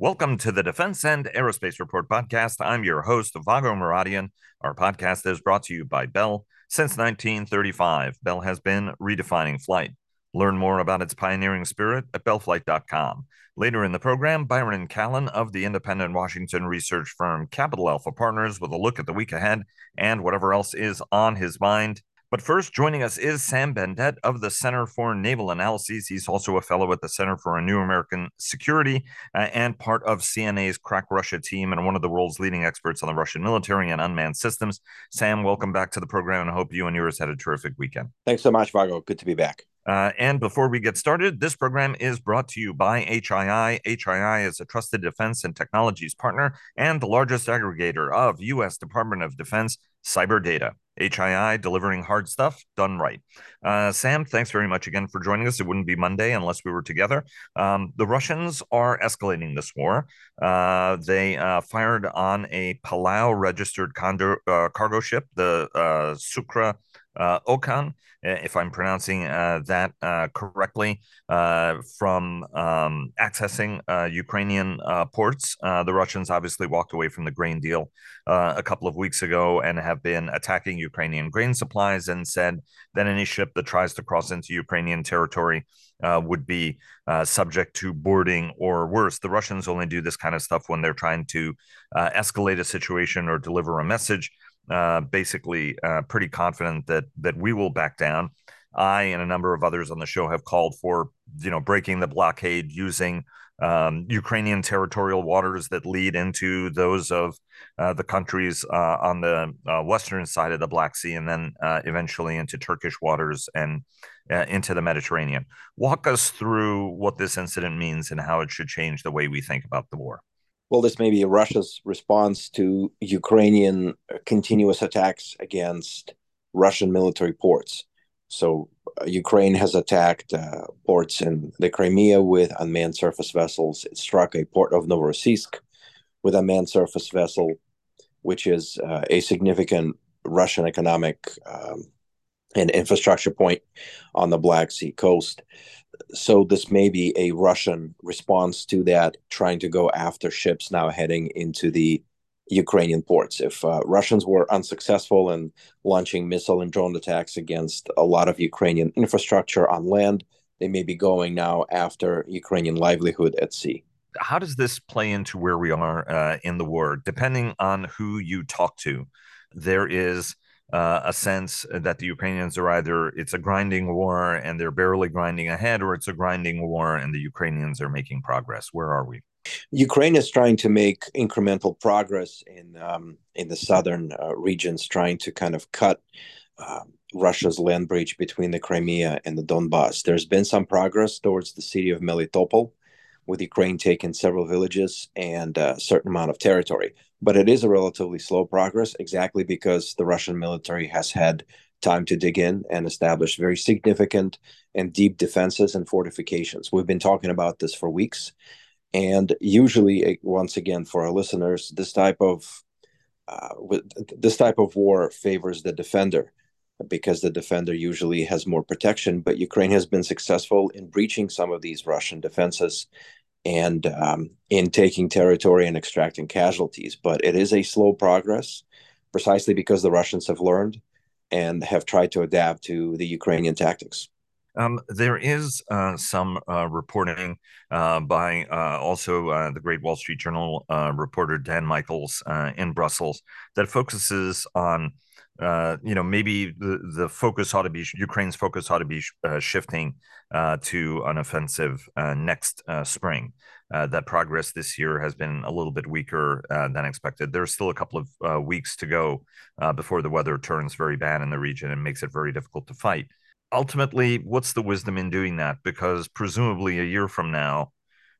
Welcome to the Defense and Aerospace Report podcast. I'm your host, Vago Muradian. Our podcast is brought to you by Bell. Since 1935, Bell has been redefining flight. Learn more about its pioneering spirit at bellflight.com. Later in the program, Byron Callan of the independent Washington research firm Capital Alpha Partners with a look at the week ahead and whatever else is on his mind. But first, joining us is Sam Bendett of the Center for Naval Analyses. He's also a fellow at the Center for a New American Security uh, and part of CNA's Crack Russia team and one of the world's leading experts on the Russian military and unmanned systems. Sam, welcome back to the program and I hope you and yours had a terrific weekend. Thanks so much, Vago. Good to be back. Uh, and before we get started, this program is brought to you by HII. HII is a trusted defense and technologies partner and the largest aggregator of U.S. Department of Defense cyber data. HII delivering hard stuff done right. Uh, Sam, thanks very much again for joining us. It wouldn't be Monday unless we were together. Um, the Russians are escalating this war. Uh, they uh, fired on a Palau registered uh, cargo ship, the uh, Sukha uh, Okan, if I'm pronouncing uh, that uh, correctly, uh, from um, accessing uh, Ukrainian uh, ports. the Russians obviously walked away from the grain deal a couple of weeks ago and have been attacking Ukrainian grain supplies and said that any ship that tries to cross into Ukrainian territory would be subject to boarding or worse. The Russians only do this kind of stuff when they're trying to escalate a situation or deliver a message uh, basically uh, pretty confident that that we will back down. I and a number of others on the show have called for you know breaking the blockade using um, Ukrainian territorial waters that lead into those of uh, the countries uh, on the uh, western side of the Black Sea, and then uh, eventually into Turkish waters and uh, into the Mediterranean. Walk us through what this incident means and how it should change the way we think about the war well, this may be Russia's response to Ukrainian continuous attacks against Russian military ports. So, uh, Ukraine has attacked uh, ports in the Crimea with unmanned surface vessels. It struck a port of Novorossiysk with a manned surface vessel, which is uh, a significant Russian economic um, and infrastructure point on the Black Sea coast so this may be a Russian response to that, trying to go after ships now heading into the Ukrainian ports. If uh, Russians were unsuccessful in launching missile and drone attacks against a lot of Ukrainian infrastructure on land, they may be going now after Ukrainian livelihood at sea. How does this play into where we are uh, in the war? Depending on who you talk to, there is uh, a sense that the Ukrainians are either it's a grinding war and they're barely grinding ahead, or it's a grinding war and the Ukrainians are making progress. Where are we? Ukraine is trying to make incremental progress in um, in the southern uh, regions, trying to kind of cut uh, Russia's land bridge between the Crimea and the Donbass. There's been some progress towards the city of Melitopol, with Ukraine taking several villages and a certain amount of territory but it is a relatively slow progress exactly because the Russian military has had time to dig in and establish very significant and deep defenses and fortifications. We've been talking about this for weeks. And usually, eh, once again, for our listeners, this type of uh, this type of war favors the defender because the defender usually has more protection. But Ukraine has been successful in breaching some of these Russian defenses and um, in taking territory and extracting casualties. But it is a slow progress, precisely because the Russians have learned and have tried to adapt to the Ukrainian tactics. Um, there is uh, some uh, reporting uh, by uh, also uh, the great Wall Street Journal uh, reporter Dan Michaels in Brussels that focuses on you know, maybe the, the focus ought to be Ukraine's focus ought to be shifting to an offensive next spring. that progress this year has been a little bit weaker than expected. There's still a couple of weeks to go before the weather turns very bad in the region and makes it very difficult to fight. Ultimately, what's the wisdom in doing that? Because presumably a year from now,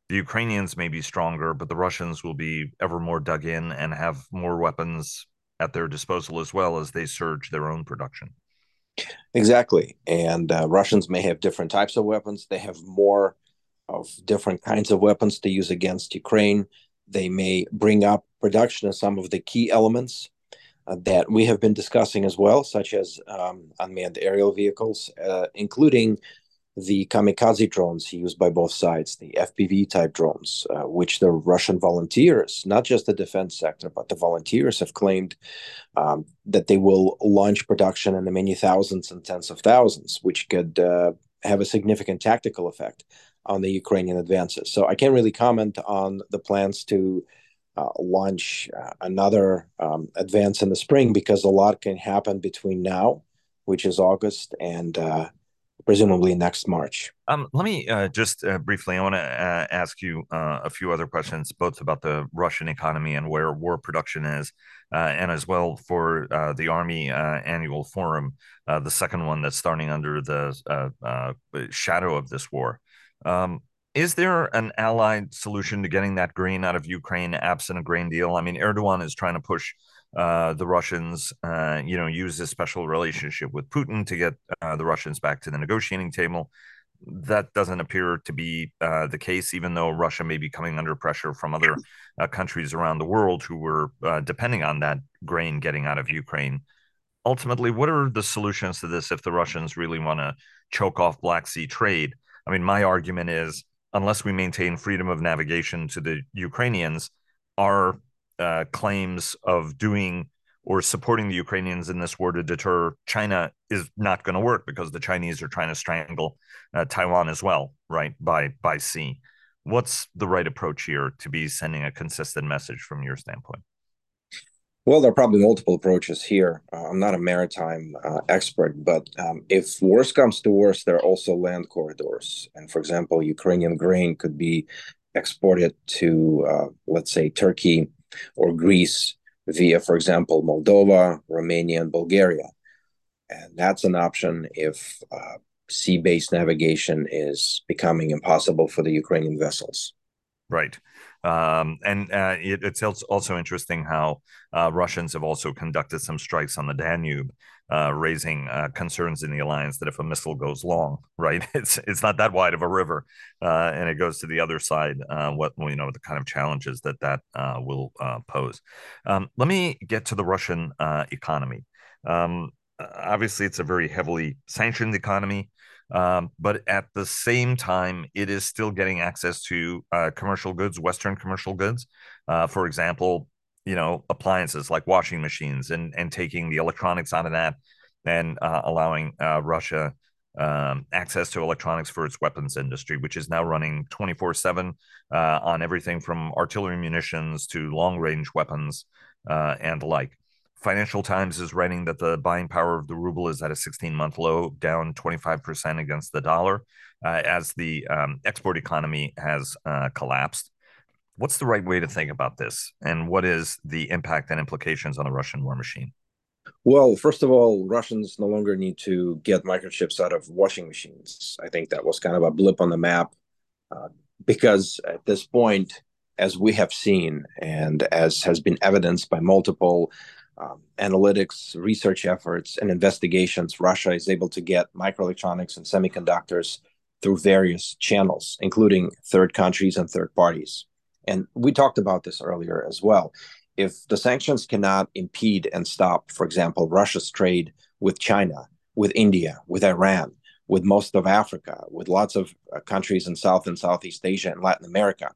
the Ukrainians may be stronger, but the Russians will be ever more dug in and have more weapons at their disposal as well as they surge their own production. Exactly. And uh, Russians may have different types of weapons. They have more of different kinds of weapons to use against Ukraine. They may bring up production of some of the key elements that we have been discussing as well, such as um, unmanned aerial vehicles, uh, including the kamikaze drones used by both sides, the FPV type drones, uh, which the Russian volunteers, not just the defense sector, but the volunteers have claimed um, that they will launch production in the many thousands and tens of thousands, which could uh, have a significant tactical effect on the Ukrainian advances. So I can't really comment on the plans to uh, launch uh, another um, advance in the spring because a lot can happen between now, which is August, and uh, presumably next March. Um, let me uh, just uh, briefly, I want to ask you a few other questions, both about the Russian economy and where war production is, and as well for the Army annual forum, the second one that's starting under the shadow of this war. Um, is there an allied solution to getting that grain out of Ukraine absent a grain deal? I mean, Erdogan is trying to push uh, the Russians, uh, you know, use this special relationship with Putin to get uh, the Russians back to the negotiating table. That doesn't appear to be uh, the case, even though Russia may be coming under pressure from other uh, countries around the world who were depending on that grain getting out of Ukraine. Ultimately, what are the solutions to this if the Russians really want to choke off Black Sea trade? I mean, my argument is unless we maintain freedom of navigation to the Ukrainians, our uh, claims of doing or supporting the Ukrainians in this war to deter China is not going to work because the Chinese are trying to strangle uh, Taiwan as well, right? By by sea. What's the right approach here to be sending a consistent message from your standpoint? Well, there are probably multiple approaches here. Uh, I'm not a maritime uh, expert, but um, if worse comes to worse, there are also land corridors. And for example, Ukrainian grain could be exported to, uh, let's say, Turkey or Greece via, for example, Moldova, Romania, and Bulgaria. And that's an option if uh, sea based navigation is becoming impossible for the Ukrainian vessels. Right. Um, and uh, it, it's also interesting how uh, Russians have also conducted some strikes on the Danube, uh, raising uh, concerns in the alliance that if a missile goes long, right, it's it's not that wide of a river, uh, and it goes to the other side. Uh, what you know, the kind of challenges that that will pose. Um, let me get to the Russian economy. Um, obviously, it's a very heavily sanctioned economy. Um, but at the same time, it is still getting access to uh, commercial goods, Western commercial goods. Uh, for example, you know, appliances like washing machines, and and taking the electronics out of that, and uh, allowing uh, Russia um, access to electronics for its weapons industry, which is now running 24 uh, 7 on everything from artillery munitions to long range weapons uh, and the like. Financial Times is writing that the buying power of the ruble is at a 16 month low, down 25% against the dollar, uh, as the um, export economy has uh, collapsed. What's the right way to think about this? And what is the impact and implications on the Russian war machine? Well, first of all, Russians no longer need to get microchips out of washing machines. I think that was kind of a blip on the map uh, because at this point, as we have seen, and as has been evidenced by multiple um, analytics, research efforts, and investigations, Russia is able to get microelectronics and semiconductors through various channels, including third countries and third parties. And we talked about this earlier as well. If the sanctions cannot impede and stop, for example, Russia's trade with China, with India, with Iran, with most of Africa, with lots of uh, countries in South and Southeast Asia and Latin America,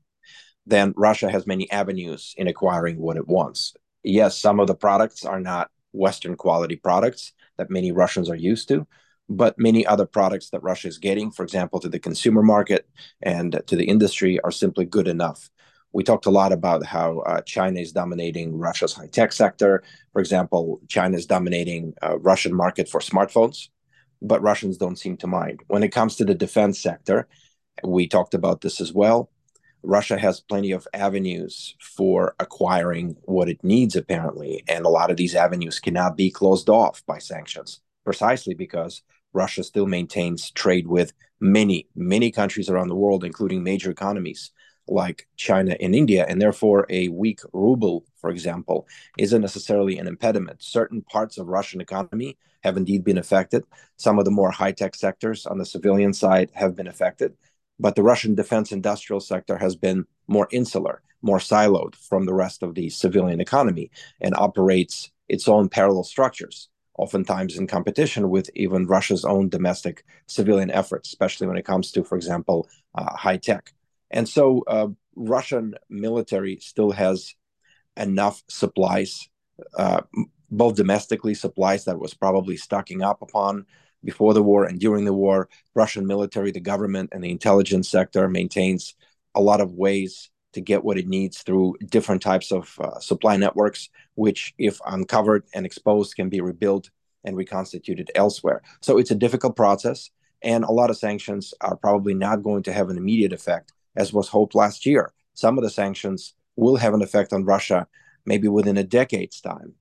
then Russia has many avenues in acquiring what it wants yes, some of the products are not Western quality products that many Russians are used to, but many other products that Russia is getting, for example, to the consumer market and to the industry, are simply good enough. We talked a lot about how uh, China is dominating Russia's high tech sector. For example, China is dominating uh, Russian market for smartphones, but Russians don't seem to mind. When it comes to the defense sector, we talked about this as well. Russia has plenty of avenues for acquiring what it needs, apparently. And a lot of these avenues cannot be closed off by sanctions, precisely because Russia still maintains trade with many, many countries around the world, including major economies like China and India. And therefore, a weak ruble, for example, isn't necessarily an impediment. Certain parts of Russian economy have indeed been affected. Some of the more high tech sectors on the civilian side have been affected but the Russian defense industrial sector has been more insular, more siloed from the rest of the civilian economy and operates its own parallel structures. oftentimes in competition with even Russia's own domestic civilian efforts, especially when it comes to, for example, uh, high tech. And so, uh, Russian military still has enough supplies, uh, both domestically supplies that was probably stocking up upon before the war and during the war. Russian military, the government, and the intelligence sector maintains a lot of ways to get what it needs through different types of uh, supply networks, which, if uncovered and exposed, can be rebuilt and reconstituted elsewhere. So it's a difficult process, and a lot of sanctions are probably not going to have an immediate effect, as was hoped last year. Some of the sanctions will have an effect on Russia maybe within a decade's time,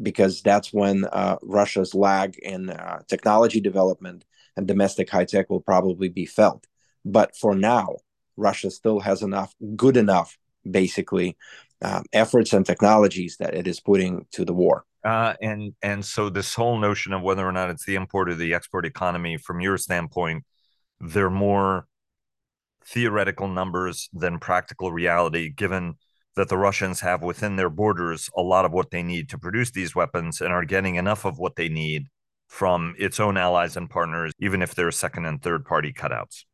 because that's when uh, Russia's lag in uh, technology development and domestic high tech will probably be felt. But for now, Russia still has enough, good enough, basically, um, efforts and technologies that it is putting to the war. Uh, and and so this whole notion of whether or not it's the import or the export economy, from your standpoint, they're more theoretical numbers than practical reality, given that the Russians have within their borders a lot of what they need to produce these weapons and are getting enough of what they need from its own allies and partners, even if they're second and third party cutouts.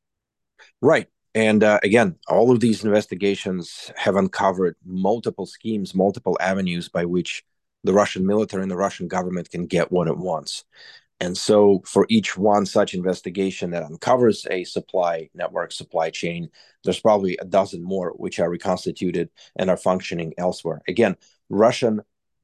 Right. And uh, again, all of these investigations have uncovered multiple schemes, multiple avenues by which the Russian military and the Russian government can get what it wants. And so, for each one such investigation that uncovers a supply network, supply chain, there's probably a dozen more which are reconstituted and are functioning elsewhere. Again, Russian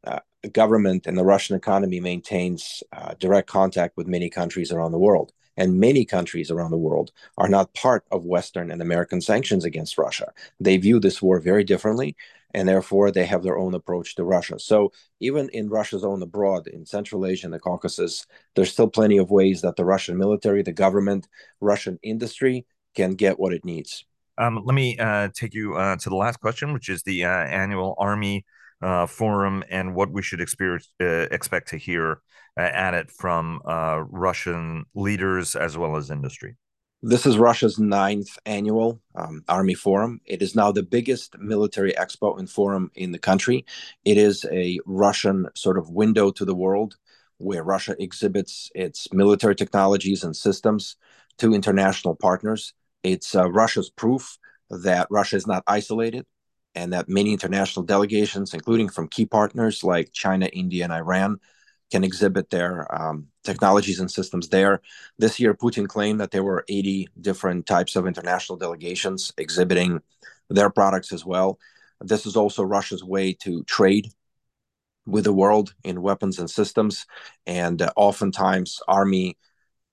uh, government and the Russian economy maintains uh, direct contact with many countries around the world and many countries around the world are not part of Western and American sanctions against Russia. They view this war very differently, and therefore they have their own approach to Russia. So even in Russia's own abroad, in Central Asia and the Caucasus, there's still plenty of ways that the Russian military, the government, Russian industry can get what it needs. Um, let me uh, take you uh, to the last question, which is the uh, annual Army uh, forum and what we should uh, expect to hear uh, at it from Russian leaders as well as industry. This is Russia's ninth annual um, Army Forum. It is now the biggest military expo and forum in the country. It is a Russian sort of window to the world where Russia exhibits its military technologies and systems to international partners. It's uh, Russia's proof that Russia is not isolated and that many international delegations, including from key partners like China, India, and Iran, can exhibit their um, technologies and systems there. This year, Putin claimed that there were 80 different types of international delegations exhibiting their products as well. This is also Russia's way to trade with the world in weapons and systems. And uh, oftentimes, Army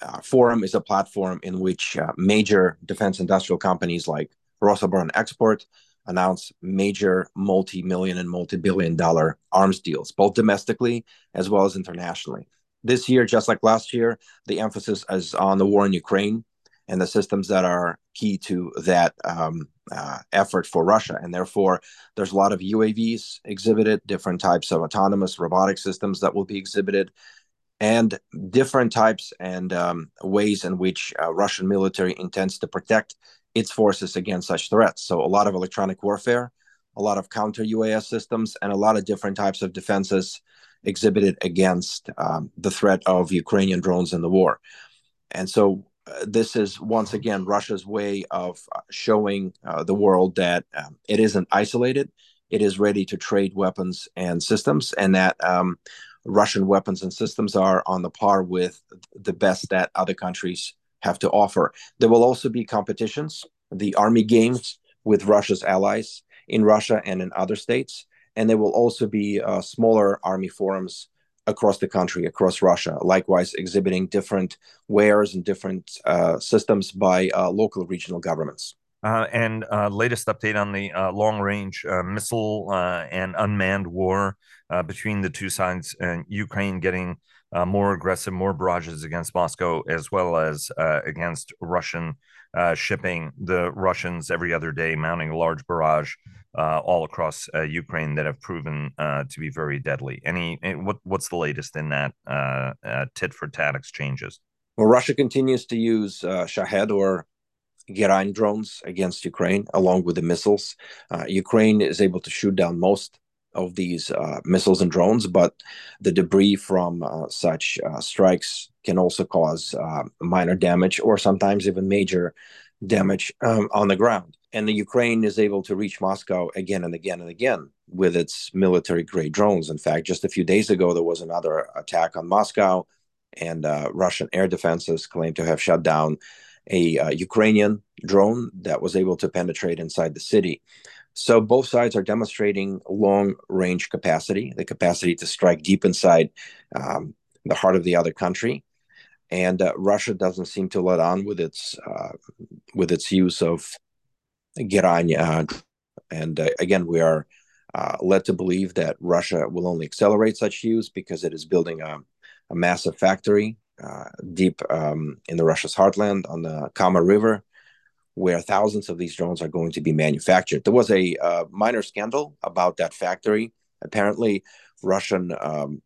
uh, Forum is a platform in which uh, major defense industrial companies like Rosoboronexport announce major multi-million and multi-billion dollar arms deals, both domestically as well as internationally. This year, just like last year, the emphasis is on the war in Ukraine and the systems that are key to that um, uh, effort for Russia. And therefore, there's a lot of UAVs exhibited, different types of autonomous robotic systems that will be exhibited, and different types and um, ways in which uh, Russian military intends to protect its forces against such threats. So a lot of electronic warfare, a lot of counter UAS systems, and a lot of different types of defenses exhibited against um, the threat of Ukrainian drones in the war. And so uh, this is once again Russia's way of uh, showing uh, the world that um, it isn't isolated. It is ready to trade weapons and systems, and that um, Russian weapons and systems are on the par with the best that other countries have to offer. There will also be competitions, the Army Games with Russia's allies in Russia and in other states. And there will also be uh, smaller Army forums across the country, across Russia, likewise exhibiting different wares and different uh, systems by uh, local regional governments. Uh, and uh, latest update on the uh, long range uh, missile and unmanned war between the two sides, and Ukraine getting Uh, more aggressive, more barrages against Moscow, as well as uh, against Russian uh, shipping. The Russians every other day mounting a large barrage all across Ukraine that have proven to be very deadly. Any eh, what what's the latest in that tit for tat exchanges? Well, Russia continues to use Shahed or Geran drones against Ukraine, along with the missiles. Uh, Ukraine is able to shoot down most of these uh, missiles and drones, but the debris from uh, such uh, strikes can also cause uh, minor damage or sometimes even major damage um, on the ground. And the Ukraine is able to reach Moscow again and again and again with its military grade drones. In fact, just a few days ago, there was another attack on Moscow, and uh, Russian air defenses claimed to have shut down a uh, Ukrainian drone that was able to penetrate inside the city. So both sides are demonstrating long range capacity, the capacity to strike deep inside um, the heart of the other country. And uh, Russia doesn't seem to let on with its uh, with its use of Geran. Uh, and uh, again, we are uh, led to believe that Russia will only accelerate such use because it is building a, a massive factory uh, deep um, in the Russia's heartland on the Kama River, where thousands of these drones are going to be manufactured. There was a uh, minor scandal about that factory. Apparently, Russian um,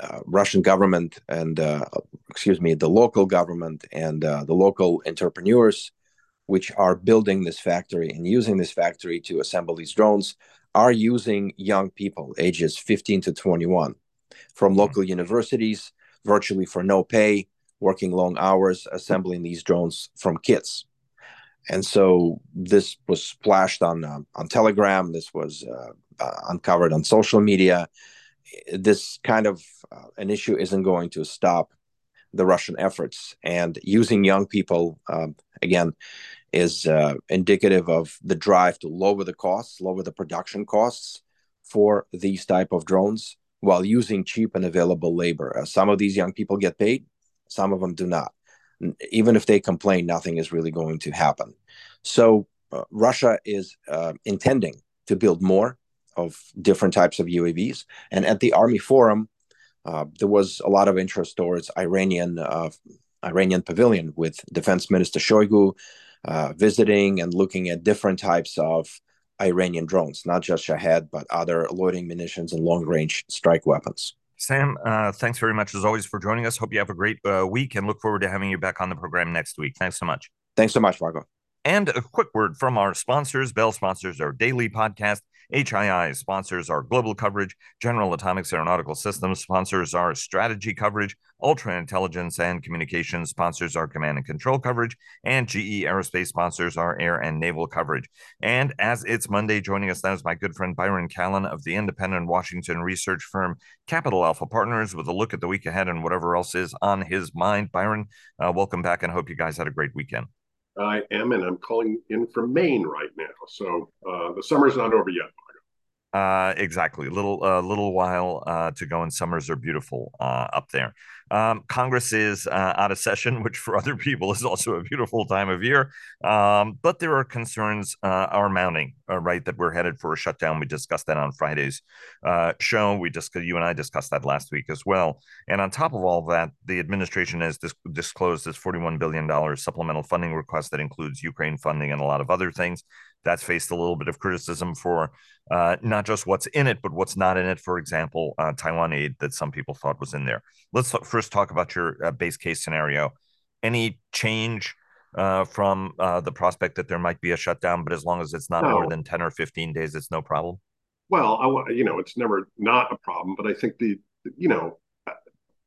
uh, Russian government and uh, excuse me, the local government and uh, the local entrepreneurs, which are building this factory and using this factory to assemble these drones, are using young people ages 15 to 21 from mm-hmm. local universities virtually for no pay, working long hours, assembling these drones from kits. And so this was splashed on uh, on Telegram. This was uh, uh, uncovered on social media. This kind of uh, an issue isn't going to stop the Russian efforts. And using young people um, again is uh, indicative of the drive to lower the costs, lower the production costs for these type of drones while using cheap and available labor. Some of these young people get paid, some of them do not. Even if they complain, nothing is really going to happen. So uh, Russia is uh, intending to build more of different types of UAVs. And at the Army Forum, uh, there was a lot of interest towards Iranian uh, Iranian pavilion with Defense Minister Shoigu uh, visiting and looking at different types of Iranian drones, not just Shahed, but other loitering munitions and long range strike weapons. Sam, uh, thanks very much as always for joining us. Hope you have a great uh, week and look forward to having you back on the program next week. Thanks so much. Thanks so much, Vago. And a quick word from our sponsors. Bell sponsors our daily podcast. HII sponsors our global coverage. General Atomics Aeronautical Systems sponsors our strategy coverage. Ultra Intelligence and Communications sponsors our command and control coverage. And GE Aerospace sponsors our air and naval coverage. And as it's Monday, joining us now is my good friend Byron Callan of the independent Washington research firm Capital Alpha Partners with a look at the week ahead and whatever else is on his mind. Byron, uh, welcome back and hope you guys had a great weekend. I am, and I'm calling in from Maine right now. So uh, the summer's not over yet. Uh, exactly. Little, uh, little while uh, to go, and summers are beautiful uh, up there. Um, Congress is uh, out of session, which for other people is also a beautiful time of year. Um, but there are concerns are mounting, right? That we're headed for a shutdown. We discussed that on Friday's show. We just you and I discussed that last week as well. And on top of all that, the administration has dis- disclosed this $41 billion supplemental funding request that includes Ukraine funding and a lot of other things that's faced a little bit of criticism for uh, not just what's in it, but what's not in it. For example, uh, Taiwan aid that some people thought was in there. Let's first talk about your uh, base case scenario. Any change uh, from uh, the prospect that there might be a shutdown, but as long as it's not no. more than 10 or 15 days, it's no problem? Well, I, you know, it's never not a problem, but I think the, you know,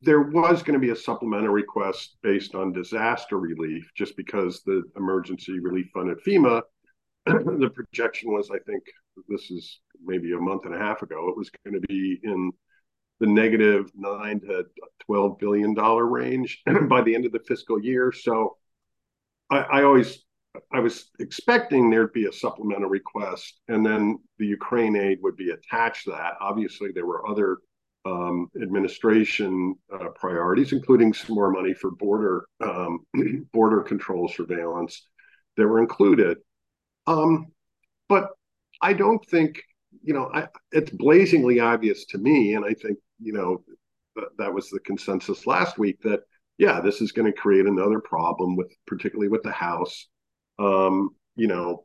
there was going to be a supplemental request based on disaster relief just because the emergency relief fund at FEMA the projection was, I think, this is maybe a month and a half ago, it was going to be in the negative nine to twelve billion dollar range by the end of the fiscal year. So I, I always I was expecting there'd be a supplemental request, and then the Ukraine aid would be attached to that. Obviously, there were other um, administration uh, priorities, including some more money for border um, border control surveillance that were included. Um, but I don't think, you know, I, it's blazingly obvious to me, and I think, you know, th- that was the consensus last week that, yeah, this is going to create another problem with, particularly with the House, um, you know.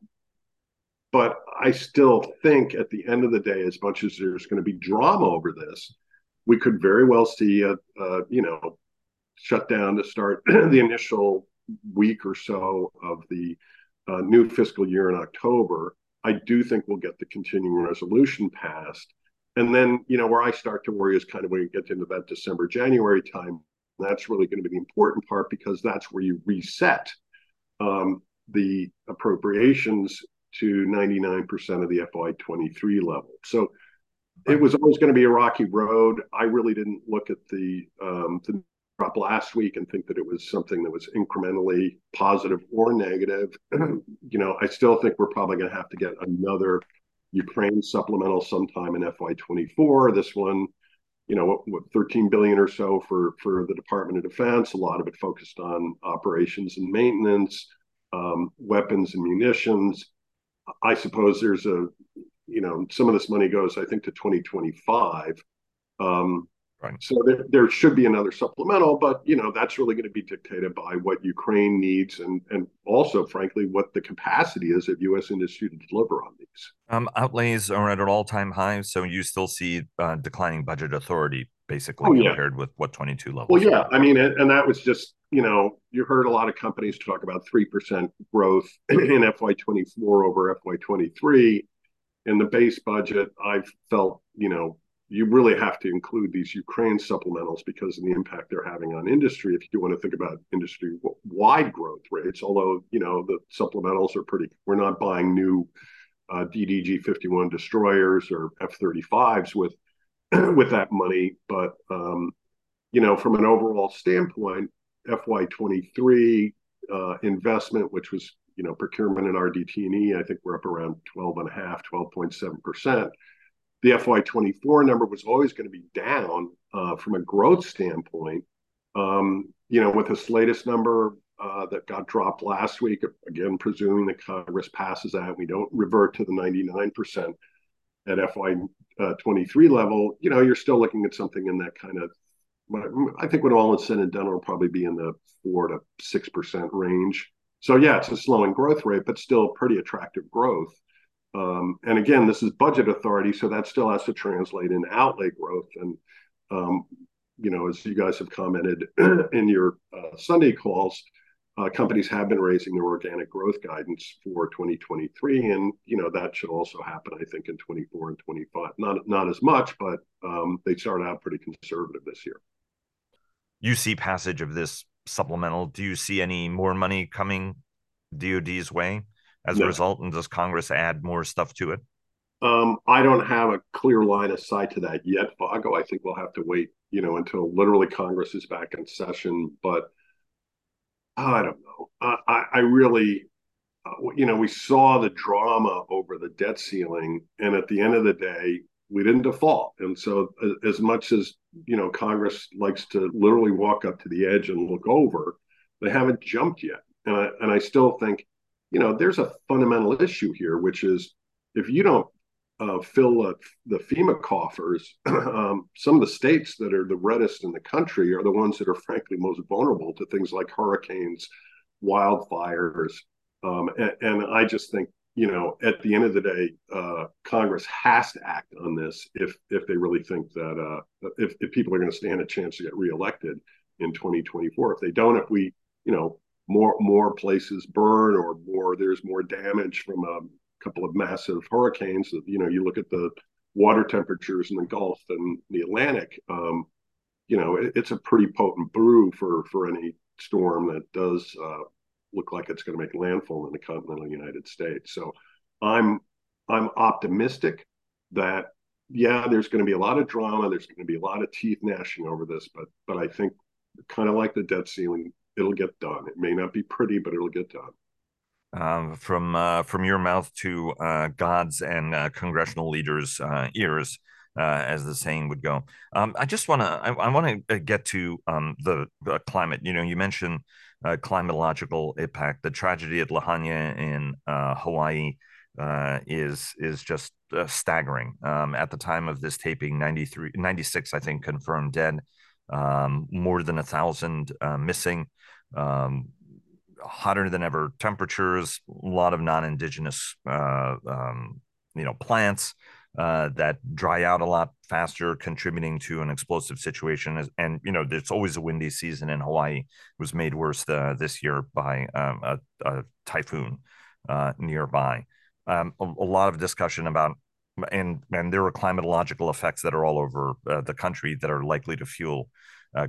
But I still think at the end of the day, as much as there's going to be drama over this, we could very well see a, a you know, shutdown to start the initial week or so of the uh, new fiscal year in October, I do think we'll get the continuing resolution passed. and then you know where I start to worry is kind of when you get into that December January time. That's really going to be the important part because that's where you reset um, the appropriations to 99% of the FY23 level. So it was always going to be a rocky road. I really didn't look at the um, the last week and think that it was something that was incrementally positive or negative. you know, I still think we're probably going to have to get another Ukraine supplemental sometime in FY24. This one, you know, what, what 13 billion or so for for the Department of Defense. A lot of it focused on operations and maintenance, um, weapons and munitions. I suppose there's a, you know, some of this money goes, I think, to 2025. Um, Right. So there, there should be another supplemental, but you know that's really going to be dictated by what Ukraine needs, and and also, frankly, what the capacity is of U.S. industry to deliver on these. Um, outlays are at an all-time high, so you still see uh, declining budget authority, basically oh, compared with what 22 levels. Well, yeah, I mean, and, and that was just you know you heard a lot of companies talk about three percent growth in FY24 over FY23. In the base budget, I've felt you know you really have to include these Ukraine supplementals because of the impact they're having on industry. If you want to think about industry wide growth rates, although you know the supplementals are pretty, we're not buying new uh, DDG 51 destroyers or F 35s with with that money, but um, you know from an overall standpoint, FY23 uh, investment, which was you know procurement and RDT&E, I think we're up around 12 and a half, 12.7 percent the FY24 number was always going to be down uh, from a growth standpoint. Um, you know, with this latest number uh, that got dropped last week, again, presuming that Congress passes that, we don't revert to the 99% at FY23 level, you know, you're still looking at something in that kind of, I think when all is said and done, it'll probably be in the four to 6% range. So, yeah, it's a slowing growth rate, but still pretty attractive growth. Um, and again, this is budget authority, so that still has to translate in outlay growth. And um, you know, as you guys have commented in your uh, Sunday calls, uh, companies have been raising their organic growth guidance for 2023, and you know that should also happen, I think, in 24 and 25. Not not as much, but um, they started out pretty conservative this year. You see passage of this supplemental. Do you see any more money coming DoD's way? As no. a result? And does Congress add more stuff to it? Um, I don't have a clear line of sight to that yet, Vago. I think we'll have to wait, you know, until literally Congress is back in session. But I don't know. I, I really, uh, you know, we saw the drama over the debt ceiling, and at the end of the day, we didn't default. And so, as much as you know, Congress likes to literally walk up to the edge and look over, they haven't jumped yet. And I, and I still think you know, there's a fundamental issue here, which is if you don't uh, fill the FEMA coffers, um, some of the states that are the reddest in the country are the ones that are frankly most vulnerable to things like hurricanes, wildfires. Um, and, and, I just think, you know, at the end of the day, uh, Congress has to act on this if if they really think that uh, if, if people are going to stand a chance to get reelected in 2024. If they don't, if we, you know, more more places burn or more there's more damage from a couple of massive hurricanes that you know you look at the water temperatures in the Gulf and the Atlantic um, you know it, it's a pretty potent brew for for any storm that does uh, look like it's going to make landfall in the continental United States. So I'm I'm optimistic that yeah there's going to be a lot of drama there's going to be a lot of teeth gnashing over this but but I think kind of like the debt ceiling it'll get done. It may not be pretty, but it'll get done. Um, from uh, from your mouth to uh, God's and uh, congressional leaders' uh, ears, uh, as the saying would go. Um, I just want to I, I want to get to um, the, climate. You know, you mentioned uh, climatological impact. The tragedy at Lahaina in Hawaii is is just staggering. Um, at the time of this taping, 93, 96, I think, confirmed dead. Um, more than a thousand missing um, hotter than ever temperatures, a lot of non-indigenous, uh, um, you know, plants uh, that dry out a lot faster, contributing to an explosive situation. And you know, it's always a windy season in Hawaii. It was made worse uh, this year by um, a, a, typhoon uh, nearby. Um, a, a, lot of discussion about and and there are climatological effects that are all over uh, the country that are likely to fuel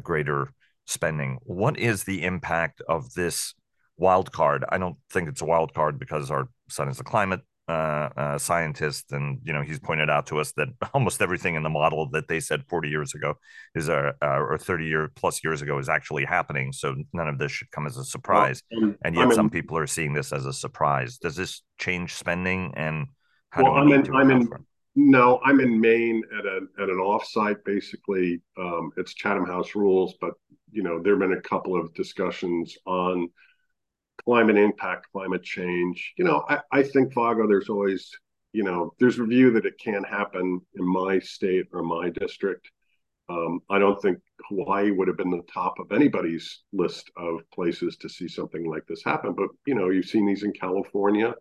greater spending. What is the impact of this wild card? I don't think it's a wild card because our son is a climate uh, uh, scientist, and you know he's pointed out to us that almost everything in the model that they said 40 years ago is a uh, or 30 year plus years ago is actually happening. So none of this should come as a surprise. Well, and yet some people are seeing this as a surprise. Does this change spending and how well, do we I'm in, I'm in, no, I'm in Maine at a at an offsite. Basically, um, it's Chatham House rules, but you know there have been a couple of discussions on climate impact, climate change. You know, I, I think Vago, there's always, you know, there's a view that it can't happen in my state or my district. Um, I don't think Hawaii would have been the top of anybody's list of places to see something like this happen. But you know, you've seen these in California.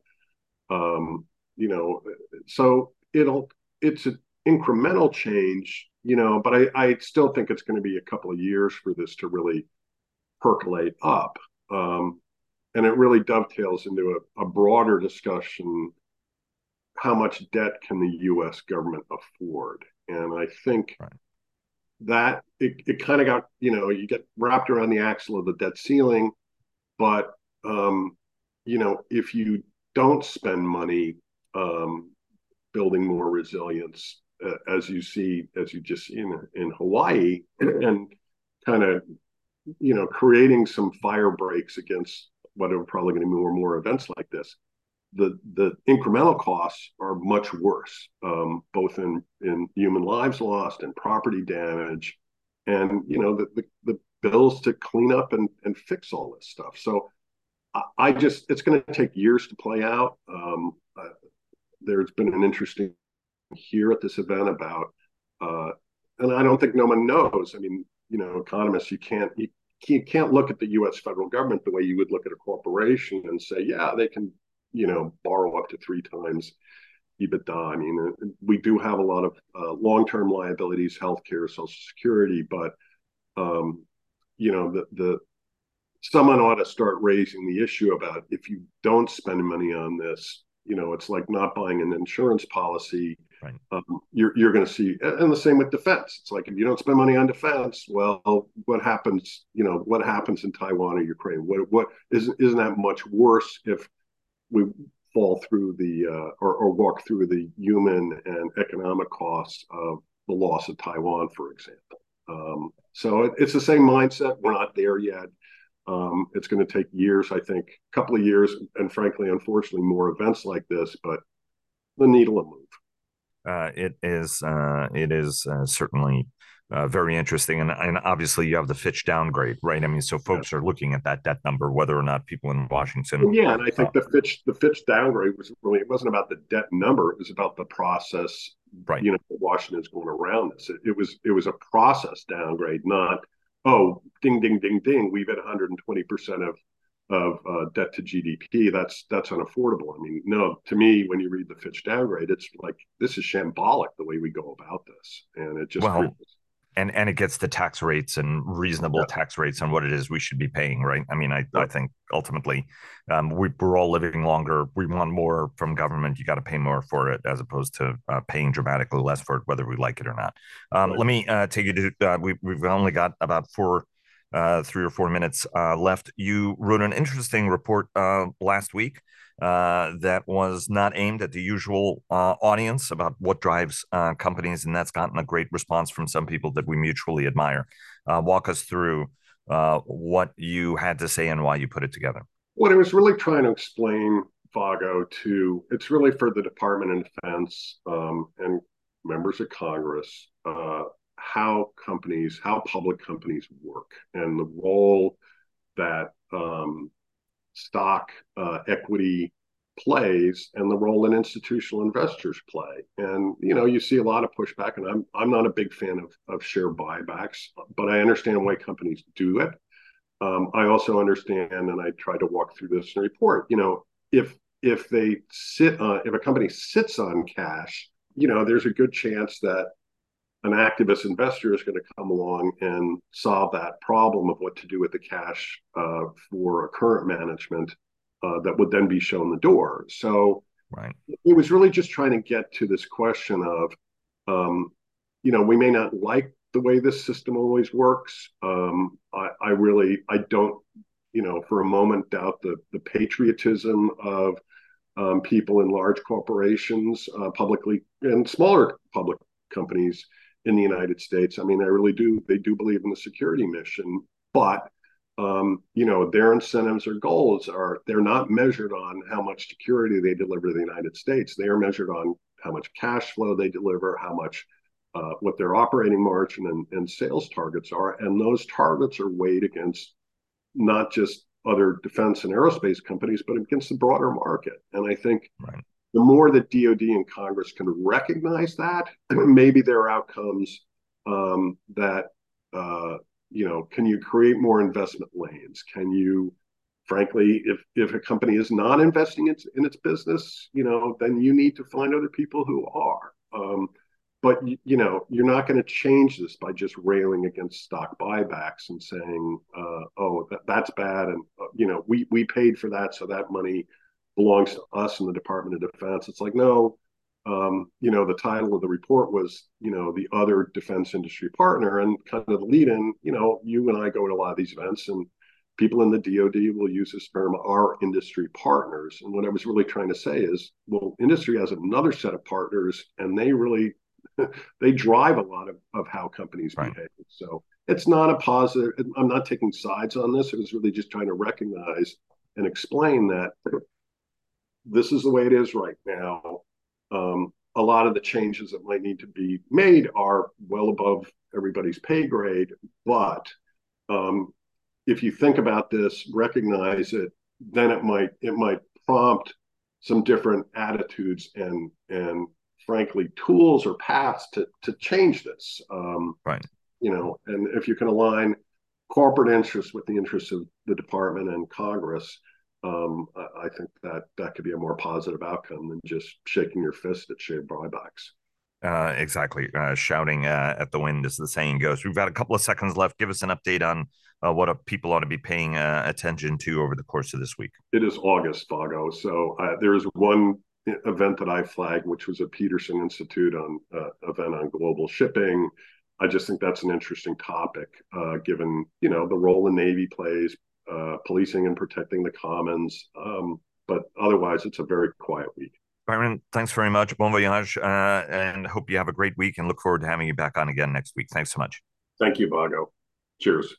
Um, you know, so it'll it's an incremental change. You know, but I, I still think it's going to be a couple of years for this to really percolate up. Um, and it really dovetails into a, a broader discussion how much debt can the US government afford? And I think right. that it, it kind of got, you know, you get wrapped around the axle of the debt ceiling. But, um, you know, if you don't spend money um, building more resilience, uh, as you see, as you just in, in Hawaii, and kind of, you know, creating some fire breaks against what are probably going to be more and more events like this, the the incremental costs are much worse, um, both in in human lives lost and property damage, and you know the the, the bills to clean up and and fix all this stuff. So I, I just it's going to take years to play out. Um, uh, there's been an interesting here at this event about, uh, and I don't think no one knows. I mean, you know, economists, you can't you can't look at the U.S. federal government the way you would look at a corporation and say, yeah, they can, you know, borrow up to three times EBITDA. I mean, uh, we do have a lot of uh, long-term liabilities, healthcare, Social Security, but um, you know, the the someone ought to start raising the issue about if you don't spend money on this, you know, it's like not buying an insurance policy Right. Um, you're you're going to see, and the same with defense. It's like if you don't spend money on defense, well, what happens? You know, what happens in Taiwan or Ukraine? What what isn't isn't that much worse if we fall through the uh, or, or walk through the human and economic costs of the loss of Taiwan, for example. Um, so it, it's the same mindset. We're not there yet. Um, it's going to take years, I think, a couple of years, and frankly, unfortunately, more events like this. But the needle will move. Uh, it is uh, it is uh, certainly uh, very interesting, and and obviously you have the Fitch downgrade, right? I mean, so folks are looking at that debt number, whether or not people in Washington. Yeah, and I think the Fitch the Fitch downgrade was really it wasn't about the debt number; it was about the process. Right. You know, Washington's going around this. It, it was it was a process downgrade, not oh, ding ding ding ding. We've at 120 percent of of uh, debt to GDP, that's that's unaffordable. I mean, no, to me, when you read the Fitch downgrade, it's like this is shambolic the way we go about this, and it just well, and and it gets the tax rates and reasonable yeah. tax rates on what it is we should be paying, right? I mean, I yeah. I think ultimately, um, we, are all living longer. We want more from government. You got to pay more for it as opposed to uh, paying dramatically less for it, whether we like it or not. Um, right. Let me uh, take you to. Uh, we we've only got about four uh, three or four minutes uh, left. You wrote an interesting report uh, last week uh, that was not aimed at the usual uh, audience about what drives uh, companies, and that's gotten a great response from some people that we mutually admire. walk us through what you had to say and why you put it together. What I was really trying to explain, Vago, to it's really for the Department of Defense um, and members of Congress how companies, how public companies work, and the role that um, stock uh, equity plays, and the role that institutional investors play. And you know, you see a lot of pushback, and I'm I'm not a big fan of of share buybacks, but I understand why companies do it. Um, I also understand, and I try to walk through this in report. You know, if if they sit on, if a company sits on cash, you know, there's a good chance that an activist investor is going to come along and solve that problem of what to do with the cash uh, for a current management uh, that would then be shown the door. So Right. It was really just trying to get to this question of, um, you know, we may not like the way this system always works. Um, I, I really, I don't, you know, for a moment doubt the the patriotism of um, people in large corporations, uh, publicly and smaller public companies in the United States. I mean, I really do. They do believe in the security mission, but um, you know, their incentives or goals are they're not measured on how much security they deliver to the United States. They are measured on how much cash flow they deliver, how much uh, what their operating margin and, and sales targets are, and those targets are weighed against not just other defense and aerospace companies, but against the broader market. And I think right. The more that DoD and Congress can recognize that, maybe there are outcomes um, that uh, you know. Can you create more investment lanes? Can you, frankly, if if a company is not investing in, in its business, you know, then you need to find other people who are. Um, but you know you're not going to change this by just railing against stock buybacks and saying uh, oh that, that's bad and uh, you know we we paid for that so that money belongs to us in the department of defense it's like no um, you know the title of the report was you know the other defense industry partner and kind of the lead in you know you and i go to a lot of these events and people in the dod will use this term our industry partners and what i was really trying to say is well industry has another set of partners and they really they drive a lot of, of how companies right. behave. So it's not a positive. I'm not taking sides on this. It was really just trying to recognize and explain that this is the way it is right now. Um, a lot of the changes that might need to be made are well above everybody's pay grade. But um, if you think about this, recognize it, then it might it might prompt some different attitudes and and frankly tools or paths to to change this. Um, right. You know, and if you can align corporate interests with the interests of the department and Congress, um, I, I, think that that could be a more positive outcome than just shaking your fist at share buybacks. Uh, exactly. Uh, shouting uh, at the wind, as the saying goes. We've got a couple of seconds left. Give us an update on uh, what people ought to be paying uh, attention to over the course of this week. It is August, Vago. So uh, there is one event that I flagged, which was a Peterson Institute on uh, event on global shipping. I just think that's an interesting topic, uh, given you know the role the Navy plays, uh, policing and protecting the commons. Um, but otherwise, it's a very quiet week. Byron, thanks very much. Bon voyage, uh, and hope you have a great week. And look forward to having you back on again next week. Thanks so much. Thank you, Vago. Cheers.